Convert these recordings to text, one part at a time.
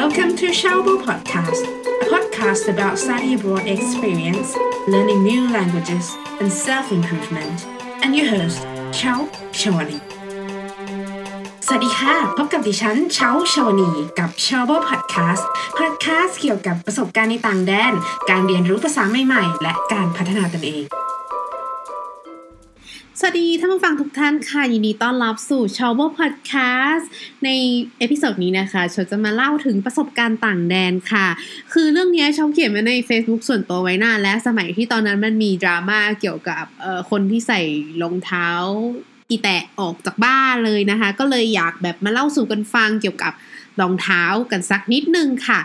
Welcome to Shaobo Podcast, a podcast about study abroad experience, learning new languages, and self improvement. And your host, Chao Shawani. สวัสดีค่ะ พบกับดิฉันเช้าชาวนีกับ s h a w b o Podcast Podcast เกี่ยวกับประสบการณ์ในต่างแดน การเรียนรู้ภาษาใหม่ๆ และการพัฒนาตนเอง สวัสดีท่านผู้ฟังทุกท่านค่ะ ยินดีต้อนรับสู่ชาว b พอดแคสต์ใน episode นี้นะคะชาจะมาเล่าถึงประสบการณ์ต่างแดนค่ะ คือเรื่องนี้ชาเขียนไว้ใน Facebook ส่วนตัวไว้นานและสมัยที่ตอนนั้นมันมีดราม่าเกี่ยวกับคนที่ใส่รองเท้าอีแตะออกจากบ้านเลยนะคะ ก็เลยอยากแบบมาเล่าสู่กันฟังเกี่ยวกับรองเท้ากันสักนิดนึงค่ะ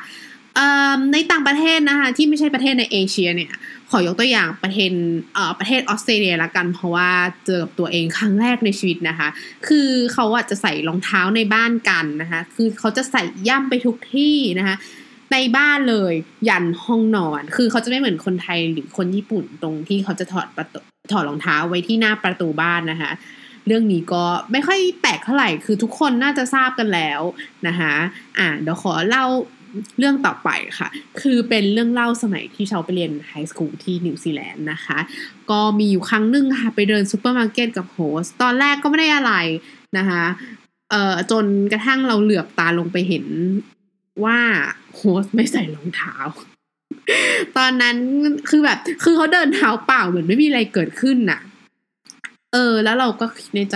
ในต่างประเทศนะคะที่ไม่ใช่ประเทศในเอเชียเนี่ยขอยกตัวอย่างประเทศเอ่อประเทศออสเตรเลียละกัน เพราะว่าเจอกับตัวเองครั้งแรกในชีวิตนะคะ คือเขาอะจะใส่รองเท้าในบ้านกันนะคะคือเขาจะใส่ย่ำไปทุกที่นะคะในบ้านเลยยันห้องนอน คือเขาจะไม่เหมือนคนไทยหรือคนญี่ปุ่นตรงที่เขาจะถอดประตถอดรองเท้าไว้ที่หน้าประตูบ้านนะคะเรื่องนี้ก็ไม่ค่อยแปลกเท่าไหร่คือทุกคนน่าจะทราบกันแล้วนะคะอ่าเดี๋ยวขอเล่า เรื่องต่อไปค่ะ คือเป็นเรื่องเล่าสมัยที่ชาไปเรียน high school ที่นิวซีแลนด์นะคะ ก็มีอยู่ครั้งหนึ่งค่ะไปเดินซูเปอร์มาร์เก็ตกับ host ตอนแรกก็ไม่ได้อะไรนะคะเอ่อจนกระทั่งเราเหลือบตาลงไปเห็นว่า host ไม่ใส่รองเท้า ตอนนั้นคือแบบ คือเขาเดินเท้าเปล่าเหมือนไม่มีอะไรเกิดขึ้นน่ะ เออ แล้วเราก็คิดในใจ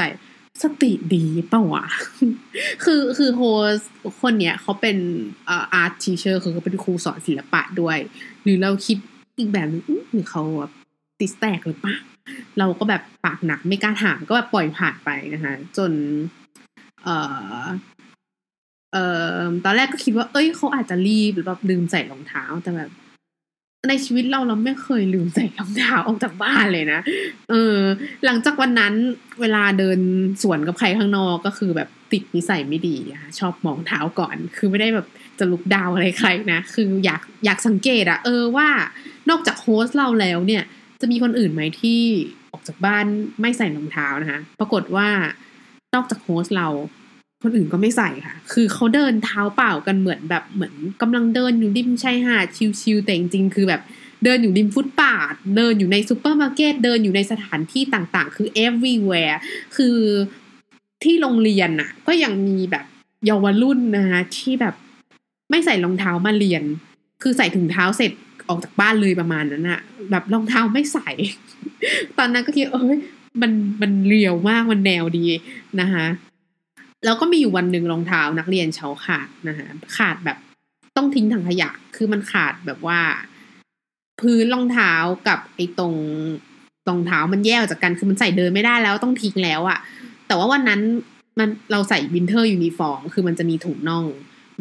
สติดีเปล่าวะ คือคือ host คนเนี้ยเขาเป็น art teacher คือเขาเป็นครูสอนศิลปะด้วย หรือเราคิดอีกแบบนึงหรือเขาแบบติสแตกหรือปะเราก็แบบปากหนักไม่กล้าถามก็แบบปล่อยผ่านไปนะคะ จน เอ่อเอ่อตอนแรกก็คิดว่า เอ้ยเขาอาจจะรีบหรือแบบลืมใส่รองเท้าแต่แบบ ในชีวิตเราเราไม่เคยลืมใส่รองเท้าออกจากบ้านเลยนะ เออ หลังจากวันนั้นเวลาเดินสวนกับใครข้างนอกก็คือแบบติดนิสัยไม่ดีะชอบมองเท้าก่อน คือไม่ได้แบบจะ look down อะไรใครนะ คืออยากอยากสังเกตอะเออว่านอกจาก host เราแล้วเนี่ย จะมีคนอื่นไหมที่ออกจากบ้านไม่ใส่รองเท้านะคะ ปรากฏว่านอกจาก host เรา คนอื่นก็ไม่ใส่ค่ะ คือเขาเดินเท้าเปล่ากันเหมือนแบบเหมือนกำลังเดินอยู่ริมชายหาดชิลๆแต่จริงๆคือแบบเดินอยู่ริมฟุตปาท เดินอยู่ในซูเปอร์มาร์เก็ต เดินอยู่ในสถานที่ต่างๆ คือ everywhere คือที่โรงเรียนน่ะ ก็ยังมีแบบเยาวรุ่นนะคะที่แบบไม่ใส่รองเท้ามาเรียน คือใส่ถุงเท้าเสร็จออกจากบ้านเลยประมาณนั้นอะแบบรองเท้าไม่ใส่ ตอนนั้นก็คิดเอ้ยมันมันเรียวมากมันแนวดีนะคะ แล้วก็มีอยู่วันหนึ่งรองเท้านักเรียนเชาขาดนะคะขาดแบบต้องทิ้งถังขยะ คือมันขาดแบบว่า พื้นรองเท้ากับไอ้ตรงรองเท้ามันแยกจากกันคือมันใส่เดินไม่ได้แล้วต้องทิ้งแล้วอะ่ะแต่ว่าวันนั้นมันเราใส่ winter uniform คือมันจะมีถุงน่อง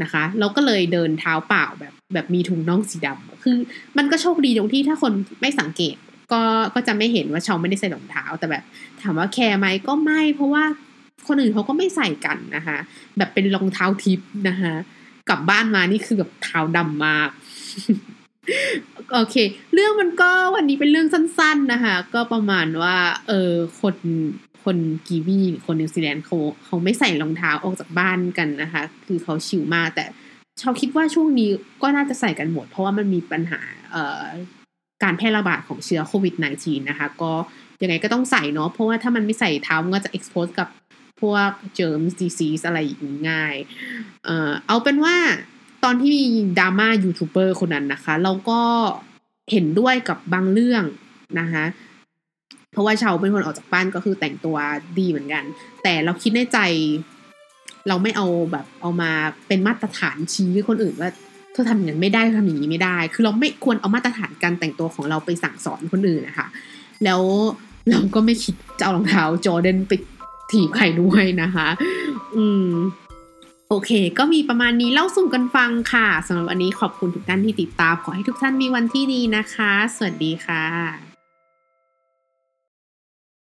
นะคะ เราก็เลยเดินเท้าเปล่าแบบแบบมีถุงน่องสีดำคือมันก็โชคดีตรงที่ถ้าคนไม่สังเกต ก็ก็จะไม่เห็นว่าเชาไม่ได้ใส่รองเท้าแต่แบบ ถามว่าแคร์ไหมก็ไม่ เพราะว่า คนอื่นเขาก็ไม่ใส่กันนะคะ แบบเป็นรองเท้าทิปนะคะกลับบ้านมานี่คือแบบเท้าดำมากโอเค เรื่องมันก็วันนี้เป็นเรื่องสั้น ๆนะคะ ก็ประมาณว่า เออคนคนกีวีคนนิวซีแลนด์เขาเขาไม่ใส่รองเท้าออกจากบ้านกันนะคะ คือเขาชิวมาก แต่ชาวคิดว่าช่วงนี้ก็น่าจะใส่กันหมด เพราะว่ามันมีปัญหาเอ่อการแพร่ระบาดของเชื้อโควิด -19 นะคะ ก็ยังไงก็ต้องใส่เนาะเพราะว่าถ้ามันไม่ใส่เท้ามันก็จะ expose กับ พวก germ disease อะไรอย่างงี้เอ่อเอาเป็นว่าตอนที่มีดราม่ายูทูบเบอร์คนนั้นนะคะ เราก็เห็นด้วยกับบางเรื่องนะคะเพราะว่าชาวเป็นคนออกจากบ้านก็คือแต่งตัวดีเหมือนกัน แต่เราคิดในใจ เราไม่เอาแบบเอามาเป็นมาตรฐานชี้ให้คนอื่นว่าเธอทำอย่างนั้นไม่ได้ทำอย่างนี้ไม่ได้ คือเราไม่ควรเอามาตรฐานการแต่งตัวของเราไปสั่งสอนคนอื่นนะคะ แล้วเราก็ไม่คิดจะเอารองเท้าจอเดนไป ถีบใครด้วยนะคะ อืมโอเค ก็มีประมาณนี้เล่าสู่กันฟังค่ะสำหรับวันนี้ขอบคุณทุกท่านที่ติดตาม ขอให้ทุกท่านมีวันที่ดีนะคะ สวัสดีค่ะ